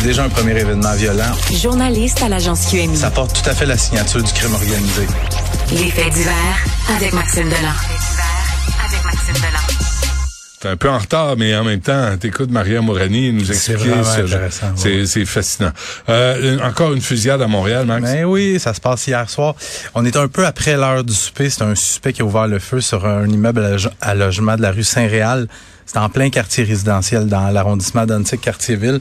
C'est déjà un premier événement violent. Journaliste à l'agence QMI. Ça porte tout à fait la signature du crime organisé. Les faits divers avec Maxime Delan. avec Maxime Delan. T'es un peu en retard, mais en même temps, t'écoutes Maria Morani nous C'est expliquer vraiment ce- intéressant, C'est ouais. c'est fascinant. Euh, encore une fusillade à Montréal, Max? Ben oui, ça se passe hier soir. On est un peu après l'heure du souper. C'est un suspect qui a ouvert le feu sur un immeuble à, loge- à logement de la rue Saint-Réal. C'est en plein quartier résidentiel dans l'arrondissement d'Antique-Quartier-Ville.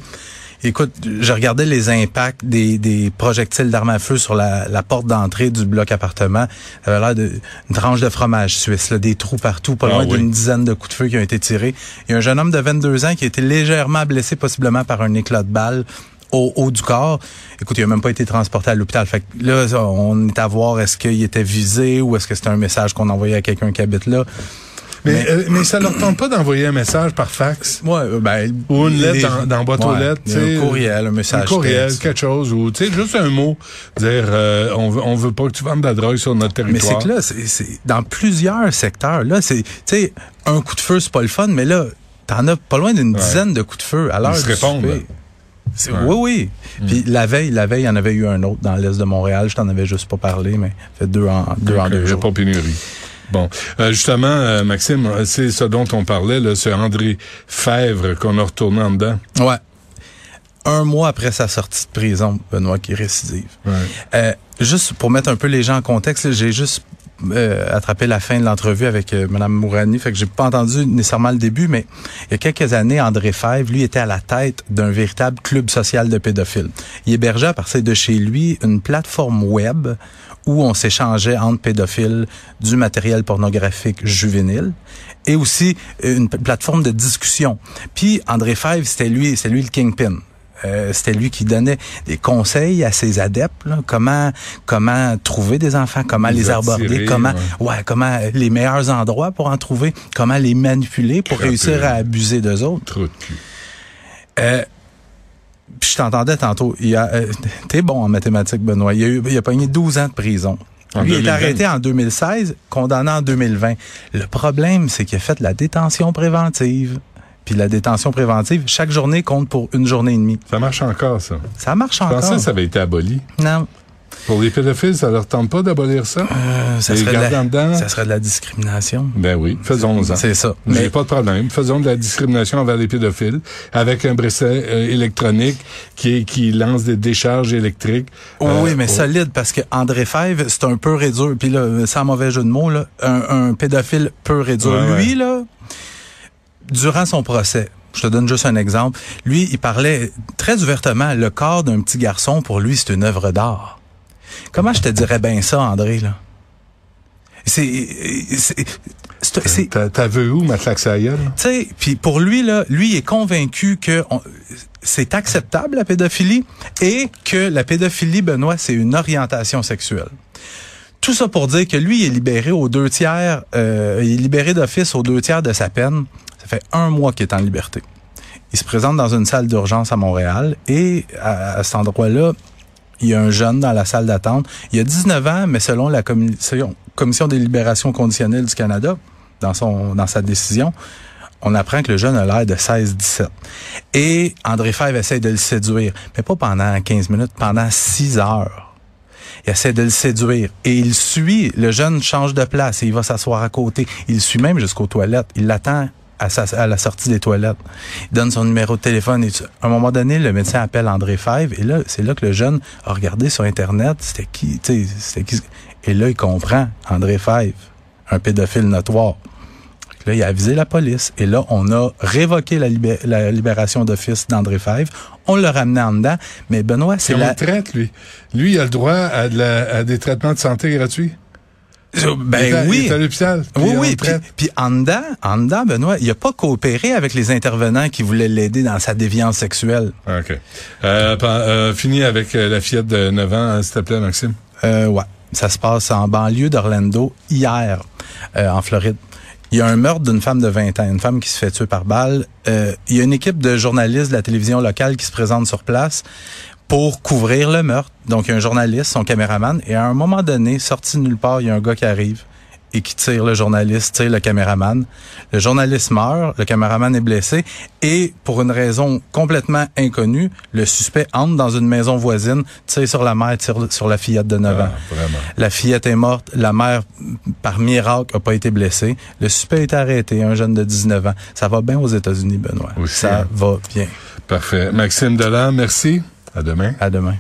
Écoute, je regardais les impacts des, des projectiles d'armes à feu sur la, la porte d'entrée du bloc appartement. Ça avait l'air d'une tranche de fromage suisse, là, des trous partout, pas Ah loin oui. d'une dizaine de coups de feu qui ont été tirés. Il y a un jeune homme de 22 ans qui a été légèrement blessé, possiblement par un éclat de balle au haut du corps. Écoute, il a même pas été transporté à l'hôpital. Fait que là, on est à voir est-ce qu'il était visé ou est-ce que c'était un message qu'on envoyait à quelqu'un qui habite là. Mais, mais- euh, mais ça leur tente pas d'envoyer un message par fax Ouais, euh, ben, ou une lettre les- dans, dans boîte aux lettres. Un courriel, un message Un courriel, texte. quelque chose, ou tu sais, juste un mot, dire euh, on veut on veut pas que tu vendes de la drogue sur notre Mais territoire. c'est que là, c'est c'est- dans plusieurs secteurs, là, c'est, tu sais, un coup de feu, c'est pas le fun, mais là, t'en as pas loin d'une Ouais. dizaine de coups de feu à l'heure se du répondent. C'est- Ouais. Oui, oui. Puis la veille, la veille, il y en avait eu un autre dans l'est de Montréal. Je t'en avais juste pas parlé, mais fait deux en deux, en Ok, deux jours. pas pénurie. Bon, Euh, justement, euh, Maxime, c'est ce dont on parlait, là, ce André Fèvre qu'on a retourné en dedans. Ouais. Un mois après sa sortie de prison, Benoît qui récidive. Ouais. Euh, juste pour mettre un peu les gens en contexte, j'ai juste euh, attrapé la fin de l'entrevue avec euh, Mme Mourani, fait que j'ai pas entendu nécessairement le début, mais il y a quelques années, André Fèvre, lui, était à la tête d'un véritable club social de pédophiles. Il hébergeait à partir de chez lui une plateforme web où on s'échangeait entre pédophiles du matériel pornographique juvénile et aussi une plateforme de discussion. Puis André Fèvre, c'était lui, c'est lui le kingpin. Euh, c'était lui qui donnait des conseils à ses adeptes, là, comment comment trouver des enfants, comment Les les, aborder, attirer, comment ouais. ouais. comment les meilleurs endroits pour en trouver, comment les manipuler pour réussir à abuser d'eux autres. Trop de cul. Euh, puis je t'entendais tantôt, il a euh, t'es bon en mathématiques Benoît, il a eu il a pogné 12 ans de prison. En Lui, il est 2020. arrêté en 2016, condamné en 2020. Le problème, c'est qu'il a fait de la détention préventive. Puis la détention préventive, chaque journée compte pour une journée et demie. Ça marche encore, ça. Ça marche Je encore. pensais que ça avait été aboli. Non. Pour les pédophiles, ça leur tente pas d'abolir ça? Euh, ça, serait de la, garder en dedans? ça serait de la discrimination. Ben oui, faisons-en. C'est ça. J'ai Mais pas de problème. Faisons de la discrimination envers les pédophiles avec un bracelet euh, électronique qui, qui lance des décharges électriques. oui, Euh, oui, mais solide parce que André Fèvre, c'est un peu réduit. Puis là, sans mauvais jeu de mots, là, un, un pédophile peut réduire. Ouais, Lui, là, durant son procès, je te donne juste un exemple. Lui, il parlait très ouvertement. Le corps d'un petit garçon, pour lui, c'est une œuvre d'art. Comment je te dirais bien ça, André, là? C'est, T'as vu où, ma claque tu sais, puis pour lui là, lui il est convaincu que c'est acceptable la pédophilie et que la pédophilie, Benoît, c'est une orientation sexuelle. Tout ça pour dire que lui il est libéré aux deux tiers, euh, il est libéré d'office aux deux tiers de sa peine. Ça fait un mois qu'il est en liberté. Il se présente dans une salle d'urgence à Montréal et à, à cet endroit-là, il y a un jeune dans la salle d'attente. Il a 19 ans, mais selon la commission, des libérations conditionnelles du Canada, dans son dans sa décision, on apprend que le jeune a l'air de 16-17. Et André Fèvre essaie de le séduire, mais pas pendant 15 minutes, pendant 6 heures. Il essaie de le séduire et il suit. Le jeune change de place et il va s'asseoir à côté. Il suit même jusqu'aux toilettes. Il l'attend à, sa- à la sortie des toilettes. Il donne son numéro de téléphone. Et à un moment donné, le médecin appelle André Fèvre et là, c'est là que le jeune a regardé sur Internet. C'était qui, tu sais, c'était qui. Et là, il comprend André Fèvre, un pédophile notoire. Là, il a avisé la police. Et là, on a révoqué la, libé- la libération d'office d'André Fèvre. On l'a ramené en dedans. Mais Benoît, c'est la... il traite, lui? Lui, il a le droit à, de la- à des traitements de santé gratuits? Il est Ben Il oui. est à l'hôpital. puis Oui, oui. Puis, puis en dedans, en dedans, Benoît, il a pas coopéré avec les intervenants qui voulaient l'aider dans sa déviance sexuelle. OK. Euh, pa- euh, fini avec euh, la fillette de 9 ans, hein, s'il te plaît, Maxime. Euh, ouais. Ça se passe en banlieue d'Orlando hier, euh, en Floride. Il y a un meurtre d'une femme de 20 ans, une femme qui se fait tuer par balle. Euh, il y a une équipe de journalistes de la télévision locale qui se présente sur place pour couvrir le meurtre. Donc, il y a un journaliste, son caméraman, et à un moment donné, sorti de nulle part, il y a un gars qui arrive et qui tire le journaliste, tire le caméraman. Le journaliste meurt, le caméraman est blessé, et pour une raison complètement inconnue, le suspect entre dans une maison voisine, tire sur la mère, tire sur la fillette de 9 ans. Ah, vraiment. La fillette est morte. La mère, par miracle, a pas été blessée. Le suspect est arrêté, un jeune de 19 ans. Ça va bien aux États-Unis, Benoît. Aussi, Ça hein. va bien. Parfait. Maxime Delan, merci. À demain. À demain.